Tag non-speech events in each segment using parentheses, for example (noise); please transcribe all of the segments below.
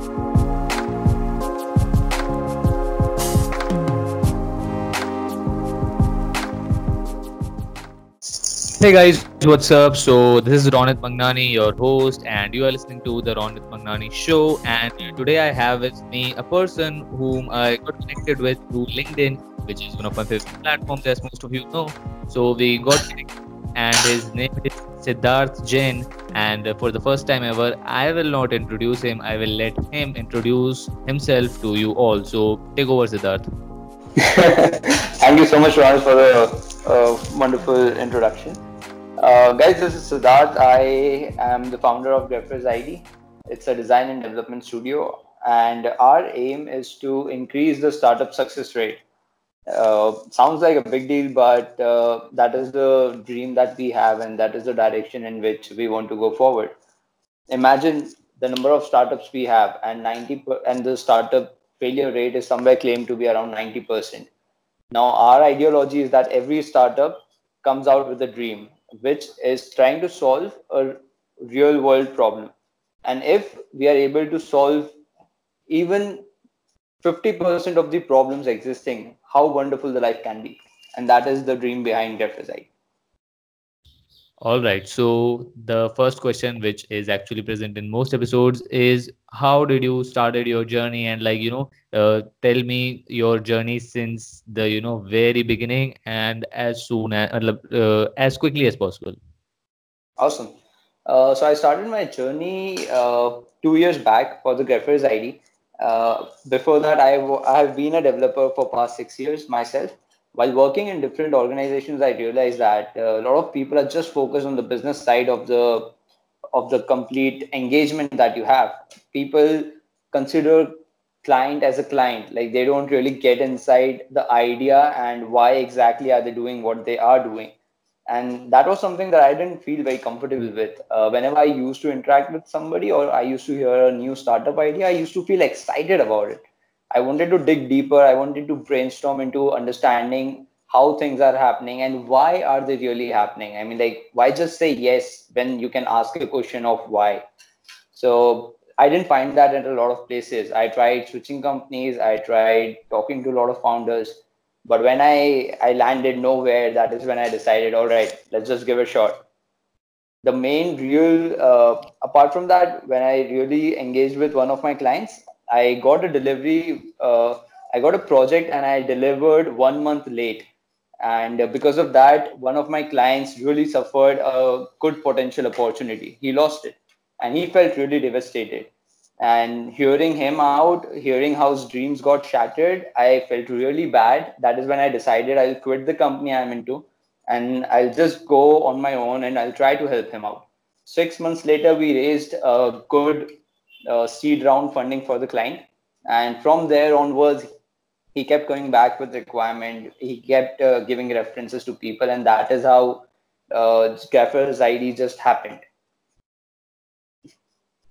Hey guys, what's up? So this is Ronit Mangnani, your host, and you are listening to the Ronit Mangnani Show. And today I have with me a person whom I got connected with through LinkedIn, which is one of my favorite platforms, as most of you know. So we got connected, and his name is Sidharth Jain. And for the first time ever, I will not introduce him. I will let him introduce himself to you all. So take over, Sidharth. (laughs) Thank you so much, Ronit, for the uh, wonderful introduction. Uh, guys, this is Sidharth. I am the founder of Graffersid. It's a design and development studio, and our aim is to increase the startup success rate. Uh, sounds like a big deal, but uh, that is the dream that we have, and that is the direction in which we want to go forward. Imagine the number of startups we have, and 90 per- and the startup failure rate is somewhere claimed to be around 90%. Now, our ideology is that every startup comes out with a dream which is trying to solve a real world problem. And if we are able to solve even 50% of the problems existing, how wonderful the life can be. And that is the dream behind Greffers All right. So the first question, which is actually present in most episodes, is how did you started your journey and like you know, uh, tell me your journey since the you know very beginning and as soon as uh, uh, as quickly as possible. Awesome. Uh, so I started my journey uh, two years back for the Graffersid. Uh, before that, I, w- I have been a developer for past six years myself. While working in different organizations, I realized that uh, a lot of people are just focused on the business side of the of the complete engagement that you have. People consider client as a client, like they don't really get inside the idea and why exactly are they doing what they are doing and that was something that i didn't feel very comfortable with uh, whenever i used to interact with somebody or i used to hear a new startup idea i used to feel excited about it i wanted to dig deeper i wanted to brainstorm into understanding how things are happening and why are they really happening i mean like why just say yes when you can ask a question of why so I didn't find that at a lot of places. I tried switching companies. I tried talking to a lot of founders. But when I, I landed nowhere, that is when I decided, all right, let's just give it a shot. The main real, uh, apart from that, when I really engaged with one of my clients, I got a delivery, uh, I got a project and I delivered one month late. And because of that, one of my clients really suffered a good potential opportunity. He lost it and he felt really devastated and hearing him out hearing how his dreams got shattered i felt really bad. That is when i decided i'll quit the company i'm into and i'll just go on my own and i'll try to help him out. Six months later we raised a good uh, seed round funding for the client. And from there onwards he kept going back with requirement. He kept uh, giving references to people and that is how uh, Graffersid just happened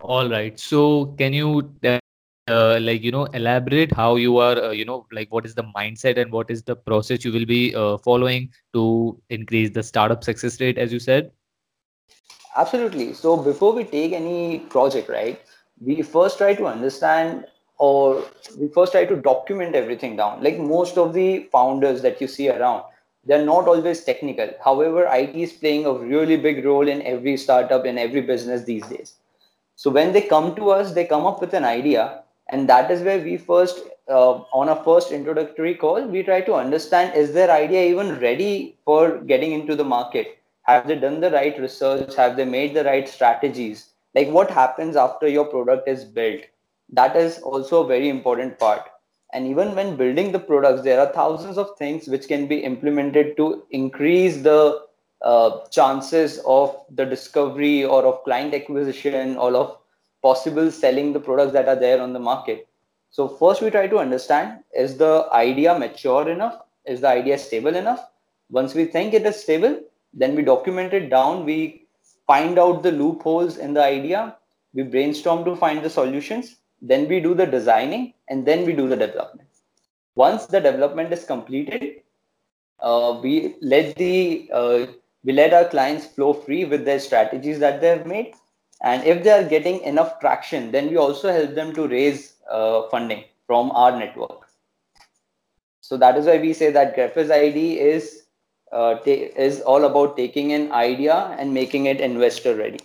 All right. So can you uh, like you know elaborate how you are uh, you know like what is the mindset and what is the process you will be uh, following to increase the startup success rate as you said? Absolutely. So before we take any project, right, we first try to understand or we first try to document everything down. Like most of the founders that you see around, they're not always technical. However, IT is playing a really big role in every startup, in every business these days. So when they come to us, they come up with an idea, and that is where we first, uh, on a first introductory call, we try to understand is their idea even ready for getting into the market? Have they done the right research? Have they made the right strategies? Like what happens after your product is built? That is also a very important part. And even when building the products, there are thousands of things which can be implemented to increase the uh, chances of the discovery or of client acquisition or of possible selling the products that are there on the market. So first we try to understand is the idea mature enough? Is the idea stable enough? Once we think it is stable, then we document it down. We find out the loopholes in the idea. We brainstorm to find the solutions. Then we do the designing and then we do the development. Once the development is completed, uh, we let the uh, we let our clients flow free with their strategies that they've made. And if they are getting enough traction then we also help them to raise uh, funding from our network. So that is why we say that Graffersid is uh, is all about taking an idea and making it investor ready.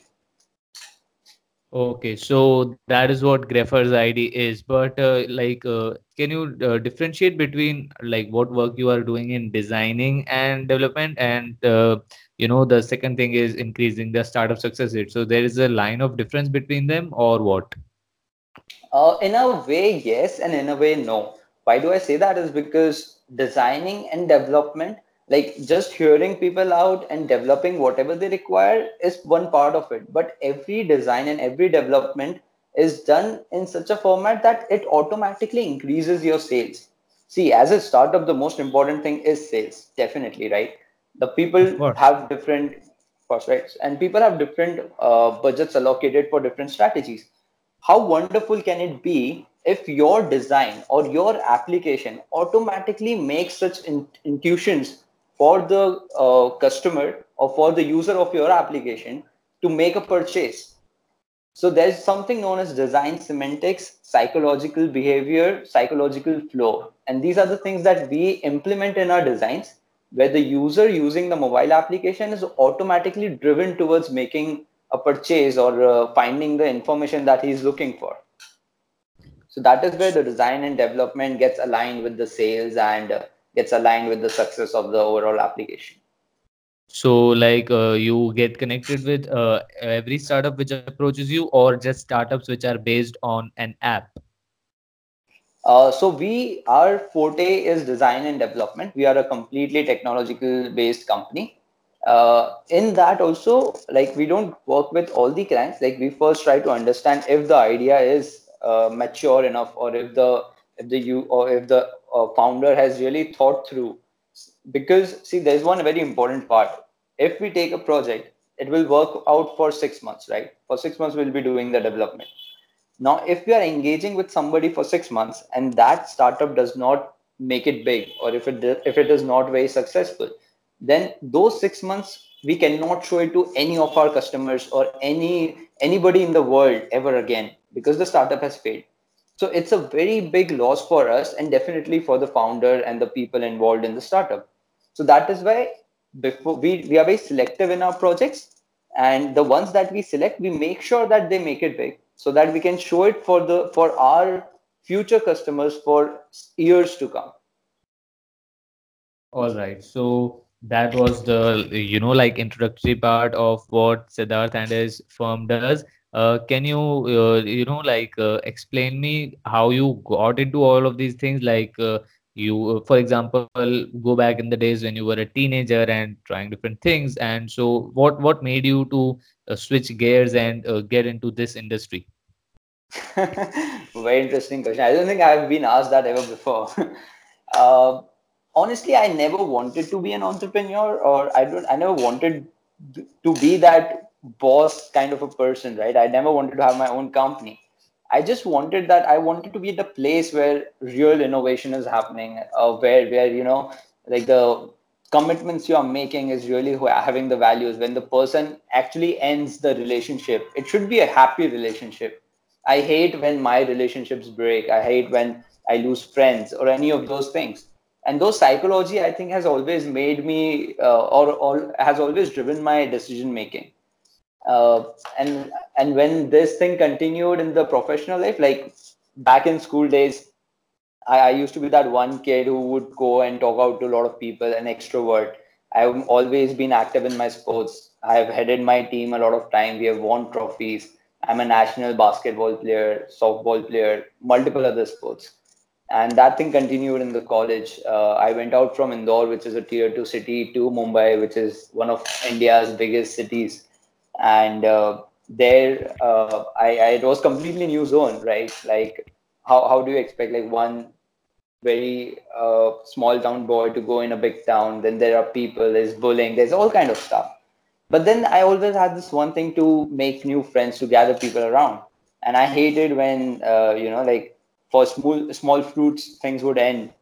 Okay, so that is what Graffersid is. But uh, like, uh, can you uh, differentiate between like what work you are doing in designing and development, and uh, you know the second thing is increasing the startup success rate. So there is a line of difference between them, or what? Uh, in a way, yes, and in a way, no. Why do I say that? Is because designing and development like just hearing people out and developing whatever they require is one part of it but every design and every development is done in such a format that it automatically increases your sales see as a startup the most important thing is sales definitely right the people have different prospects and people have different uh, budgets allocated for different strategies how wonderful can it be if your design or your application automatically makes such in- intuitions for the uh, customer or for the user of your application to make a purchase. So there's something known as design semantics, psychological behavior, psychological flow. And these are the things that we implement in our designs where the user using the mobile application is automatically driven towards making a purchase or uh, finding the information that he's looking for. So that is where the design and development gets aligned with the sales and uh, gets aligned with the success of the overall application. So like uh, you get connected with uh, every startup which approaches you, or just startups which are based on an app. Uh, so we our forte is design and development. We are a completely technological based company. Uh, in that also, like we don't work with all the clients. Like we first try to understand if the idea is uh, mature enough, or if the if the you or if the uh, founder has really thought through. Because see, there's one very important part. If we take a project, it will work out for six months, right? For six months, we'll be doing the development now, if we are engaging with somebody for six months and that startup does not make it big, or if it if it is not very successful, then those six months we cannot show it to any of our customers or any anybody in the world ever again because the startup has failed. So it's a very big loss for us and definitely for the founder and the people involved in the startup. So that is why before we, we are very selective in our projects and the ones that we select, we make sure that they make it big so that we can show it for the for our future customers for years to come All right. So that was the, you know, like introductory part of what Sidharth and his firm does. Uh, can you, uh, you know, like uh, explain me how you got into all of these things? Like uh, you, uh, for example, go back in the days when you were a teenager and trying different things. And so what what made you to uh, switch gears and uh, get into this industry? (laughs) very interesting question i don't think i've been asked that ever before (laughs) uh, honestly i never wanted to be an entrepreneur or i don't i never wanted to be that boss kind of a person right i never wanted to have my own company i just wanted that i wanted to be at a place where real innovation is happening uh, where where you know like the commitments you are making is really having the values. When the person actually ends the relationship it should be a happy relationship. I hate when my relationships break. I hate when i lose friends or any of those things. And those psychology i think has always made me uh, or, or has always driven my decision making uh, and and when this thing continued in the professional life like back in school days I, I used to be that one kid who would go and talk out to a lot of people an extrovert. I've always been active in my sports. I've headed my team a lot of time. We have won trophies. I'm a national basketball player softball player multiple other sports. And that thing continued in the college. Uh, I went out from Indore, which is a tier two city, to Mumbai, which is one of India's biggest cities, and uh, there uh, I, I it was completely new zone, right? Like how how do you expect like one very uh, small town boy to go in a big town? Then there are people, there's bullying, there's all kind of stuff. But then I always had this one thing to make new friends, to gather people around, and I hated when uh, you know like for small small fruits things would end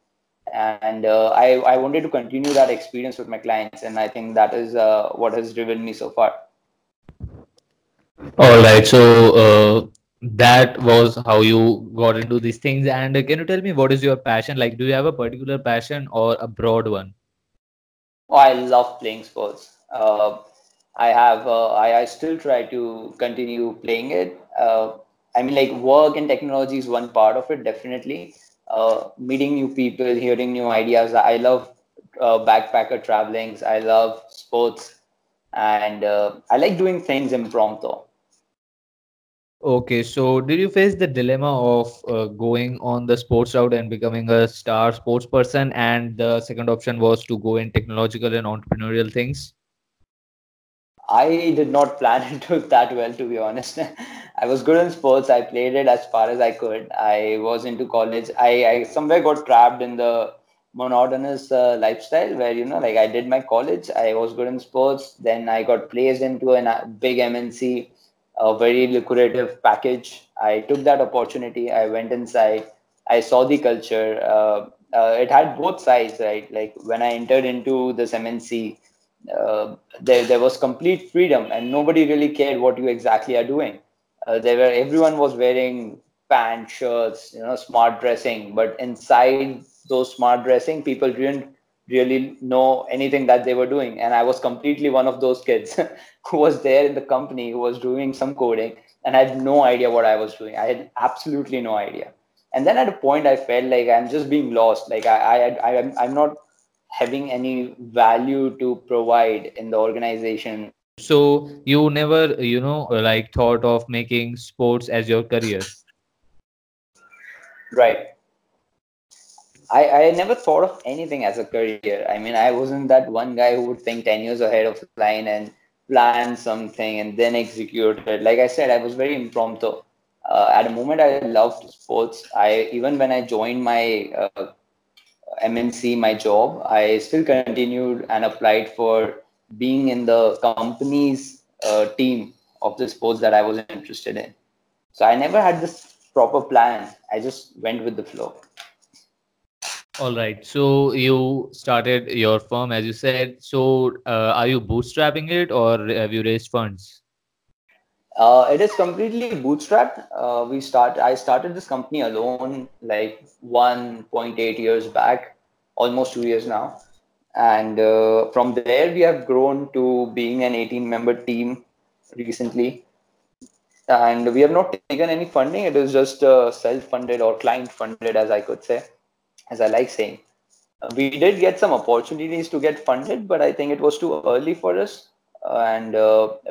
and uh, I, I wanted to continue that experience with my clients and i think that is uh, what has driven me so far All right. So uh, that was how you got into these things. And uh, can you tell me what is your passion? Like, do you have a particular passion or a broad one? Oh, I love playing sports. Uh, I have, uh, I, I still try to continue playing it. Uh, I mean, like work and technology is one part of it, definitely. Meeting new people, hearing new ideas. I love backpacker travelings. I love sports, and I like doing things impromptu. Okay, so did you face the dilemma of uh, going on the sports route and becoming a star sports person? And the second option was to go in technological and entrepreneurial things. I did not plan (laughs) into that well, to be honest. (laughs) I was good in sports. I played it as far as I could. I was into college. I, I somewhere got trapped in the monotonous uh, lifestyle where, you know, like I did my college. I was good in sports. Then I got placed into a uh, big MNC, a very lucrative package. I took that opportunity. I went inside. I saw the culture. Uh, uh, it had both sides, right? Like when I entered into this MNC, uh, there there was complete freedom and nobody really cared what you exactly are doing uh, there were everyone was wearing pants shirts you know smart dressing but inside those smart dressing people didn't really know anything that they were doing and i was completely one of those kids (laughs) who was there in the company who was doing some coding and I had no idea what i was doing i had absolutely no idea and then at a point i felt like i'm just being lost like i i, I i'm, I'm not having any value to provide in the organization. So you never, you know, like thought of making sports as your career. Right. I, I never thought of anything as a career. I mean, I wasn't that one guy who would think 10 years ahead of line and plan something and then execute it. Like I said, I was very impromptu. Uh, at a moment, I loved sports. I even when I joined my uh, MNC my job, I still continued and applied for being in the company's uh, team of the sports that I was interested in. So I never had this proper plan. I just went with the flow. All right. So you started your firm, as you said. So uh, are you bootstrapping it or have you raised funds? Uh, it is completely bootstrapped. Uh, we start. I started this company alone, like 1.8 years back, almost two years now, and uh, from there we have grown to being an 18-member team recently, and we have not taken any funding. It is just uh, self-funded or client-funded, as I could say, as I like saying. Uh, we did get some opportunities to get funded, but I think it was too early for us, uh, and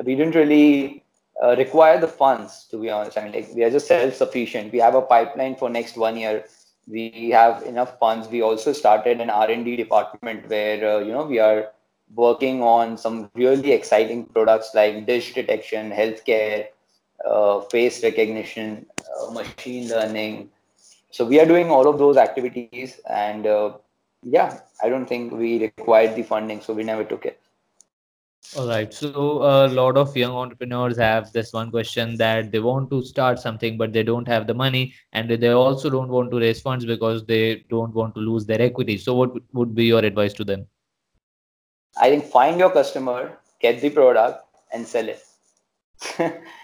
we didn't really uh, require the funds to be honest. I mean like we are just self-sufficient. We have a pipeline for next one year. We have enough funds. We also started an r&d department where uh, you know we are working on some really exciting products like dish detection healthcare uh, face recognition uh, machine learning so we are doing all of those activities and uh, yeah i don't think we required the funding so we never took it All right. So a lot of young entrepreneurs have this one question that they want to start something, but they don't have the money, and they also don't want to raise funds because they don't want to lose their equity. So what would be your advice to them? I think find your customer, get the product, and sell it. (laughs)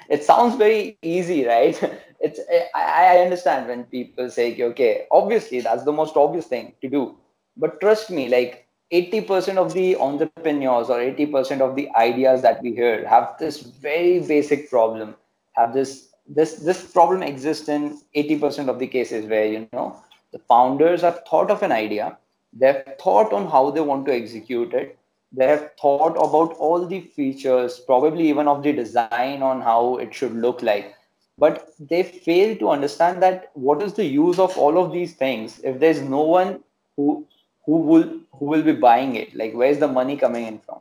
it sounds very easy, right? (laughs) It's I, I understand when people say, okay, obviously that's the most obvious thing to do, but trust me, like 80% of the entrepreneurs or 80% of the ideas that we hear have this very basic problem have this this this problem exists in 80% of the cases where you know the founders have thought of an idea they've thought on how they want to execute it they have thought about all the features probably even of the design on how it should look like. But they fail to understand that what is the use of all of these things if there's no one who who will who will be buying it? Like where's the money coming in from?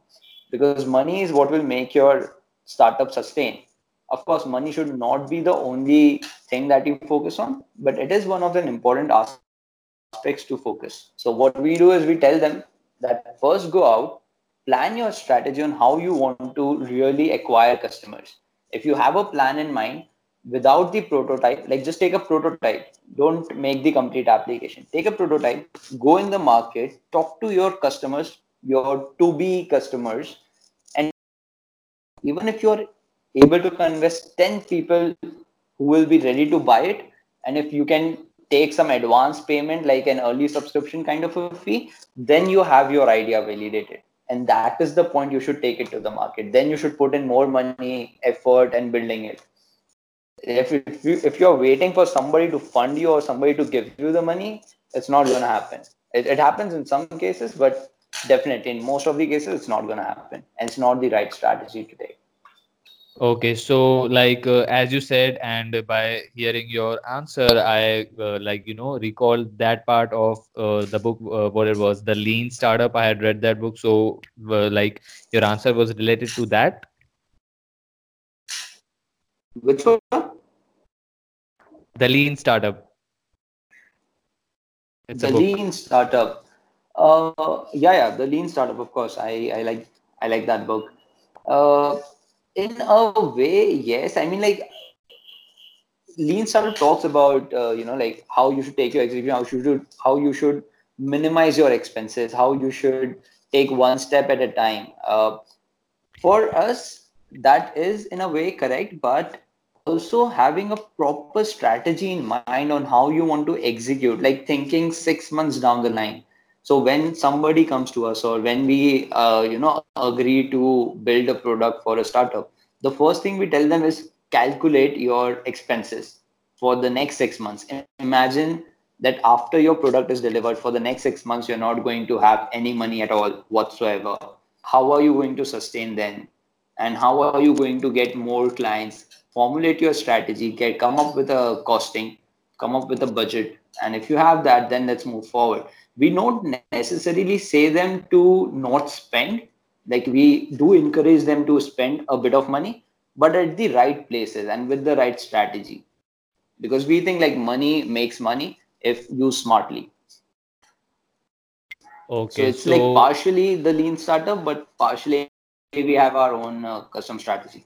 Because money is what will make your startup sustain. Of course money should not be the only thing that you focus on but it is one of the important aspects to focus. So what we do is we tell them that first go out plan your strategy on how you want to really acquire customers. If you have a plan in mind without the prototype like just take a prototype. Don't make the complete application. Take a prototype go in the market talk to your customers your to be customers and even if you're able to convince 10 people who will be ready to buy it and if you can take some advance payment like an early subscription kind of a fee then you have your idea validated and that is the point you should take it to the market. Then you should put in more money effort and building it. If, if you if you're waiting for somebody to fund you or somebody to give you the money it's not going to happen. It, it happens in some cases but definitely in most of the cases it's not going to happen. And it's not the right strategy to take Okay, so like uh, as you said, and by hearing your answer, I uh, like you know recall that part of uh, the book uh, what it was, the Lean Startup. I had read that book, so uh, like your answer was related to that. which one The Lean Startup. It's the lean startup uh yeah yeah the lean startup of course i i like i like that book uh in a way yes. I mean like lean startup talks about uh, you know like how you should take your execution how you should how you should minimize your expenses how you should take one step at a time. Uh, for us that is in a way correct but also having a proper strategy in mind on how you want to execute like thinking 6 months down the line so when somebody comes to us or when we uh, you know agree to build a product for a startup the first thing we tell them is calculate your expenses for the next 6 months. Imagine that after your product is delivered for the next 6 months you're not going to have any money at all whatsoever. How are you going to sustain then? And how are you going to get more clients? Formulate your strategy get come up with a costing come up with a budget. And if you have that then let's move forward we don't necessarily say them to not spend like we do encourage them to spend a bit of money but at the right places and with the right strategy because we think like money makes money if used smartly Okay. so it's like partially the lean startup but partially we have our own uh, custom strategy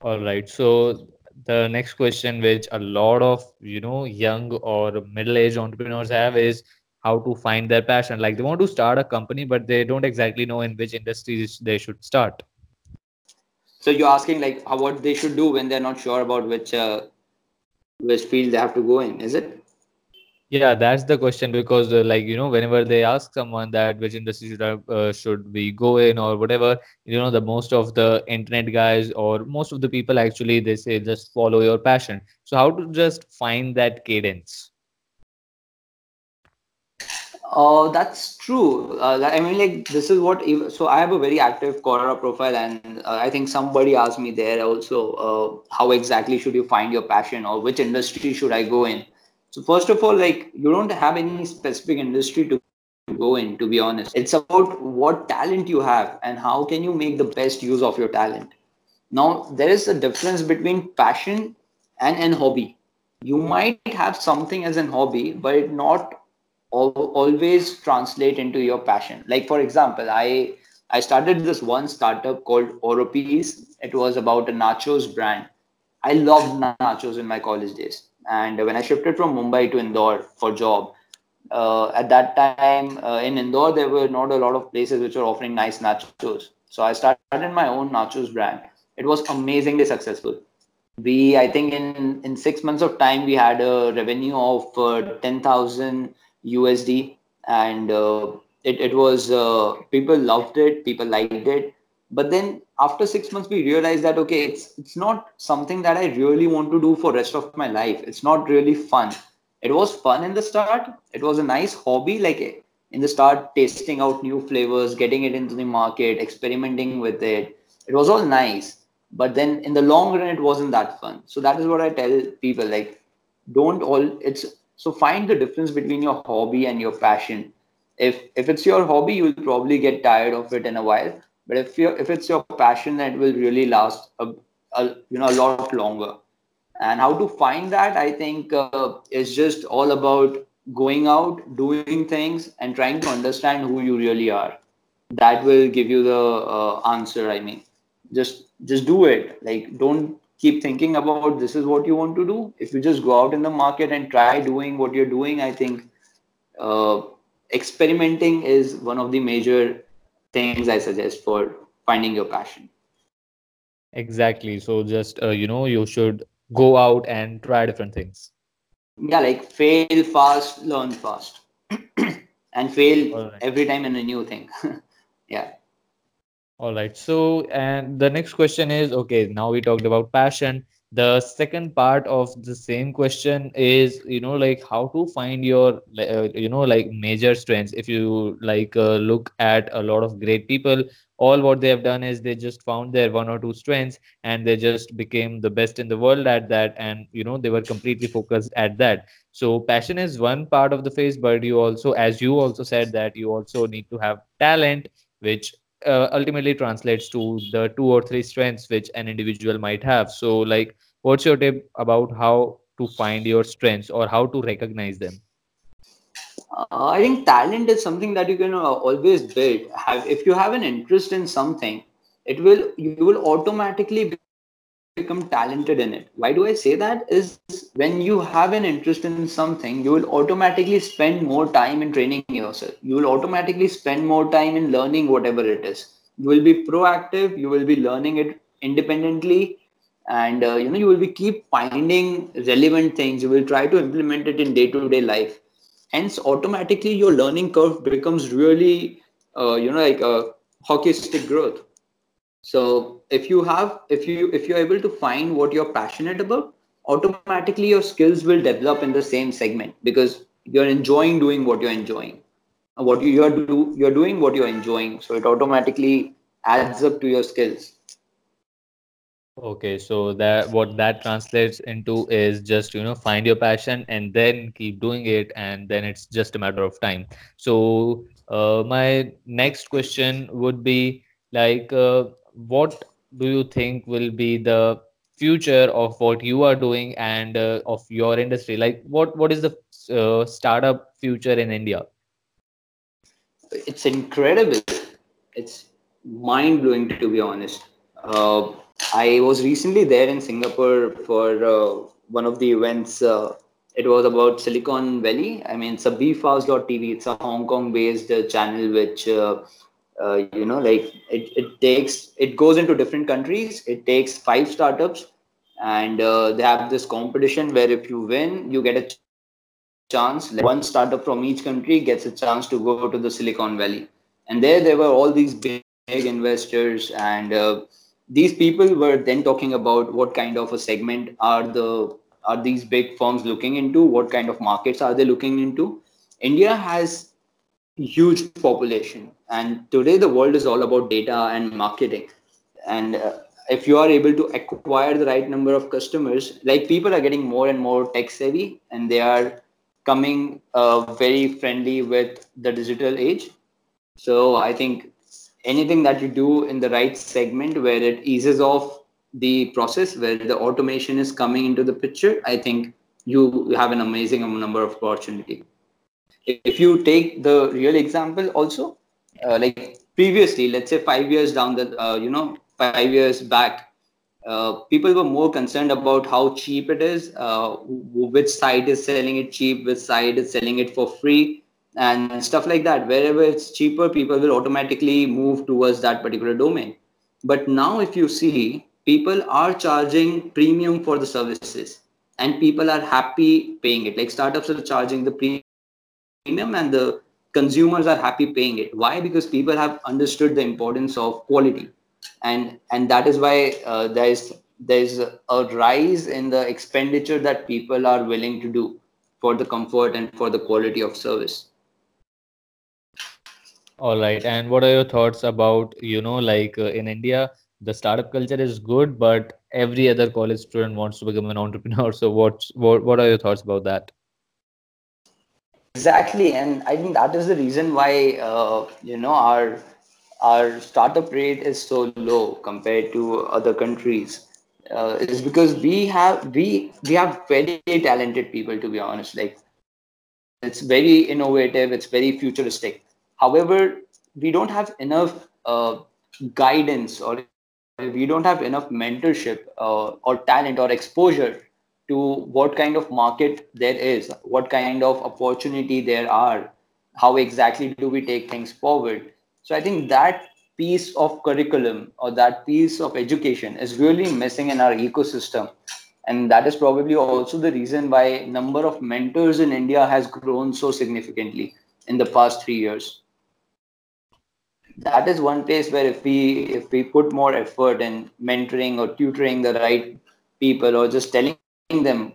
all right. So the next question, which a lot of you know young or middle-aged entrepreneurs have, is how to find their passion. Like they want to start a company, but they don't exactly know in which industries they should start. so you're asking like how what they should do when they're not sure about which uh, which field they have to go in is it Yeah, that's the question because, uh, like, you know, whenever they ask someone that which industry should I, uh, should we go in or whatever, you know, the most of the internet guys or most of the people actually they say just follow your passion. So how to just find that cadence? Oh, that's true. Uh, I mean, like this is what. So I have a very active Quora profile, and uh, I think somebody asked me there also, uh, how exactly should you find your passion, or which industry should I go in? So first of all, like you don't have any specific industry to go in. To be honest, it's about what talent you have and how can you make the best use of your talent. Now, there is a difference between passion and an hobby. You might have something as an hobby, but not always translate into your passion. Like for example, I I started this one startup called Oropees. It was about a nachos brand. I loved nachos in my college days, and when I shifted from Mumbai to Indore for job, uh, at that time uh, in Indore there were not a lot of places which were offering nice nachos. So I started my own nachos brand. It was amazingly successful we i think in in six months of time we had a revenue of uh, 10000 usd and uh, it, it was uh, people loved it people liked it. But then after six months we realized that okay it's it's not something that i really want to do for rest of my life. It's not really fun. It was fun in the start. It was a nice hobby like in the start tasting out new flavors getting it into the market experimenting with it. It was all nice. But then in the long run it wasn't that fun. So that is what i tell people like don't all it's so find the difference between your hobby and your passion. If if it's your hobby you'll probably get tired of it in a while. But if you if it's your passion that will really last a, a you know a lot longer. And how to find that i think uh, is just all about going out doing things and trying to understand who you really are. That will give you the uh, answer i mean. Just just do it. Like don't keep thinking about this is what you want to do if you just go out in the market and try doing what you're doing i think uh, experimenting is one of the major things i suggest for finding your passion Exactly. So just uh, you know, you should go out and try different things. Yeah, like fail fast, learn fast, (clears throat) and fail right. every time in a new thing. (laughs) yeah. All right. So, and the next question is okay, now we talked about passion. The second part of the same question is, you know, like how to find your, uh, you know, like major strengths. If you like uh, look at a lot of great people, all what they have done is they just found their one or two strengths and they just became the best in the world at that. And, you know, they were completely focused at that. So, passion is one part of the face, but you also, as you also said, that you also need to have talent which uh, ultimately translates to the two or three strengths which an individual might have so like what's your tip about how to find your strengths or how to recognize them Uh, I think talent is something that you can uh, always build. Have if you have an interest in something, it will you will automatically become talented in it. Why do I say that? Is when you have an interest in something, you will automatically spend more time in training yourself. You will automatically spend more time in learning whatever it is. You will be proactive. You will be learning it independently, and uh, you know you will be keep finding relevant things. You will try to implement it in day to day life hence automatically your learning curve becomes really uh, you know like a hockey stick growth so if you have if you if you're able to find what you're passionate about automatically your skills will develop in the same segment because you're enjoying doing what you're enjoying. Uh, what you, you're do you're doing what you're enjoying. So it automatically adds up to your skills. Okay, so that what that translates into is just, you know, find your passion and then keep doing it, and then it's just a matter of time. So, uh, my next question would be like, uh, what do you think will be the future of what you are doing and uh, of your industry? Like, what what is the uh, startup future in India? it's incredible it's mind blowing to be honest uh, i was recently there in singapore for uh, one of the events uh, it was about silicon valley i mean it's a bfast.tv it's a hong kong based uh, channel which uh, you know like it, it takes it goes into different countries. It takes five startups and uh, they have this competition where if you win you get a chance. Like one startup from each country gets a chance to go to the silicon valley. And there there were all these big investors and uh, these people were then talking about what kind of a segment are the are these big firms looking into what kind of markets are they looking into. India has huge population and today the world is all about data and marketing. And uh, if you are able to acquire the right number of customers like people are getting more and more tech savvy and they are coming uh, very friendly with the digital age. So i think anything that you do in the right segment where it eases off the process where the automation is coming into the picture i think you have an amazing number of opportunity. If you take the real example also uh, like previously let's say five years down the uh, you know five years back uh, people were more concerned about how cheap it is uh, which site is selling it cheap which site is selling it for free and stuff like that. Wherever it's cheaper people will automatically move towards that particular domain. But now if you see people are charging premium for the services and people are happy paying it. Like startups are charging the premium and the consumers are happy paying it why because people have understood the importance of quality and and that is why uh, there's there's a rise in the expenditure that people are willing to do for the comfort and for the quality of service All right. And what are your thoughts about, you know, like uh, in India, the startup culture is good, but every other college student wants to become an entrepreneur. (laughs) So what's what what are your thoughts about that? Exactly and i think that is the reason why uh, you know our our startup rate is so low compared to other countries uh, is because we have we we have very talented people to be honest like it's very innovative it's very futuristic. However we don't have enough uh, guidance or we don't have enough mentorship uh, or talent or exposure to what kind of market there is what kind of opportunity there are how exactly do we take things forward. So i think that piece of curriculum or that piece of education is really missing in our ecosystem. And that is probably also the reason why number of mentors in india has grown so significantly in the past 3 years. That is one place where if we if we put more effort in mentoring or tutoring the right people or just telling them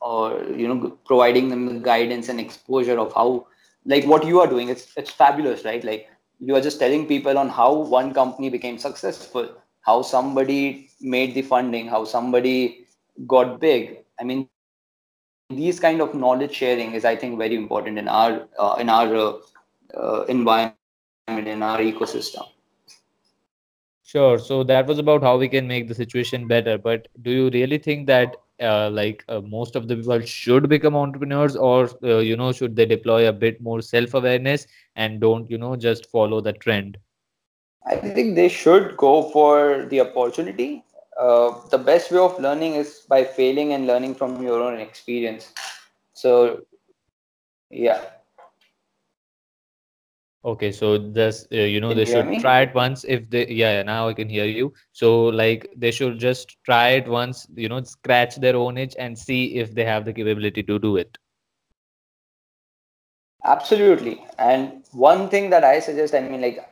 or you know providing them the guidance and exposure of how like what you are doing it's it's fabulous right like you are just telling people on how one company became successful how somebody made the funding how somebody got big i mean these kind of knowledge sharing is i think very important in our uh, in our uh, uh, environment in our ecosystem. Sure. So that was about how we can make the situation better. But do you really think that uh, like uh, most of the people should become entrepreneurs or uh, you know should they deploy a bit more self-awareness and don't you know just follow the trend? I think they should go for the opportunity. Uh, the best way of learning is by failing and learning from your own experience. So, yeah. Okay, so this, uh, you know, Can they you hear should me? try it once if they, yeah, yeah, now I can hear you. So, like, they should just try it once, you know, scratch their own itch and see if they have the capability to do it. Absolutely. And one thing that I suggest, I mean, like,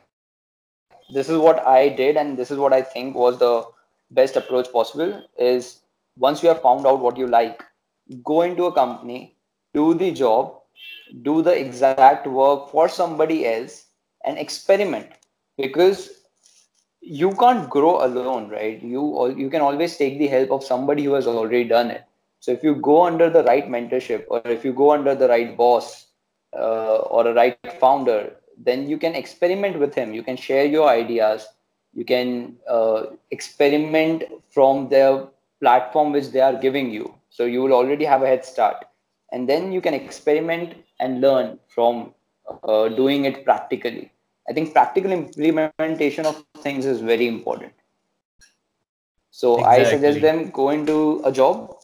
this is what I did, and this is what I think was the best approach possible is once you have found out what you like, go into a company, do the job, do the exact work for somebody else, and experiment because you can't grow alone, right? You you can always take the help of somebody who has already done it. So if you go under the right mentorship, or if you go under the right boss, uh, or a right founder, then you can experiment with him. You can share your ideas. You can uh, experiment from the platform which they are giving you. So you will already have a head start, and then you can experiment and learn from uh, doing it practically. I think practical implementation of things is very important. So I suggest Exactly. them go into a job,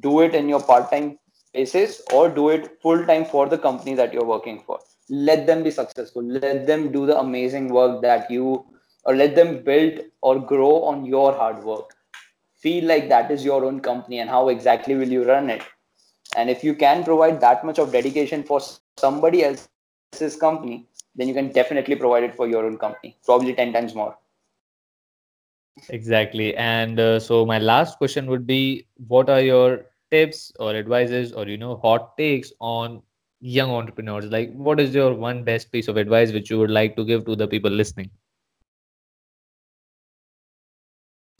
do it in your part-time basis, or do it full-time for the company that you're working for. Let them be successful. Let them do the amazing work that you, or let them build or grow on your hard work. Feel like that is your own company, and how exactly will you run it? And if you can provide that much of dedication for somebody else's company, then you can definitely provide it for your own company, probably 10 times more. Exactly. And uh, so my last question would be, what are your tips or advices or, you know, hot takes on young entrepreneurs? Like, what is your one best piece of advice which you would like to give to the people listening?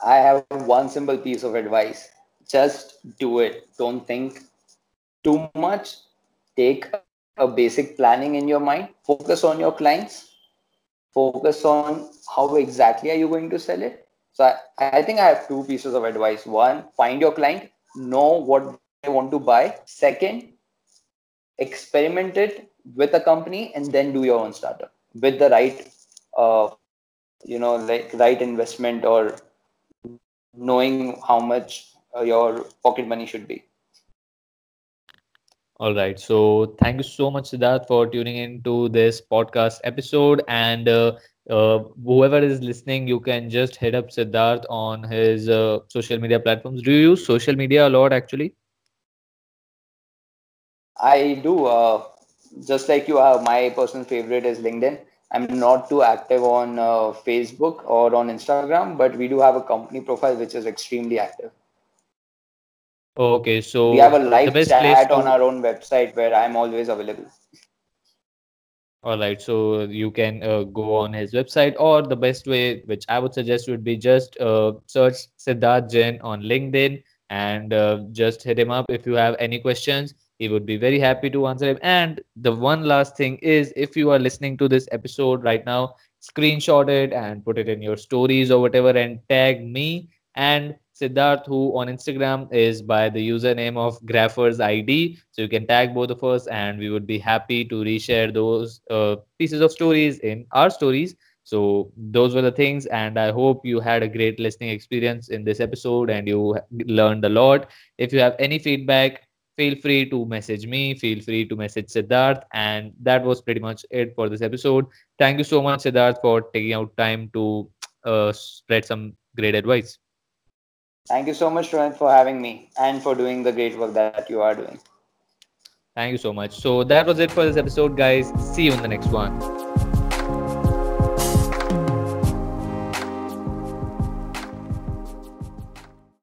I have one simple piece of advice. Just do it. Don't think too much. Take a basic planning in your mind. Focus on your clients. Focus on how exactly are you going to sell it. So I, I think I have two pieces of advice. One, find your client, know what they want to buy. Second, experiment it with a company and then do your own startup with the right uh, you know like right investment or knowing how much uh, your pocket money should be. All right. So thank you so much, Sidharth, for tuning in to this podcast episode. And uh, uh, whoever is listening, you can just hit up Sidharth on his uh, social media platforms. Do you use social media a lot, actually? I do. Uh, just like you have, my personal favorite is LinkedIn. I'm not too active on uh, Facebook or on Instagram, but we do have a company profile which is extremely active. Okay. So we have a live chat on our own website where I'm always available. All right, so you can uh, go on his website, or the best way, which I would suggest, would be just uh, search Sidharth Jain on LinkedIn and uh, just hit him up if you have any questions. He would be very happy to answer them. And the one last thing is, if you are listening to this episode right now, screenshot it and put it in your stories or whatever, and tag me and Sidharth, who on Instagram is by the username of Graffersid. So you can tag both of us, and we would be happy to reshare those uh, pieces of stories in our stories. So those were the things, and I hope you had a great listening experience in this episode and you learned a lot. If you have any feedback, feel free to message me, feel free to message Sidharth. And that was pretty much it for this episode. Thank you so much, Sidharth, for taking out time to uh, spread some great advice. Thank you so much, for having me and for doing the great work that you are doing. Thank you so much. So that was it for this episode, guys. See you in the next one.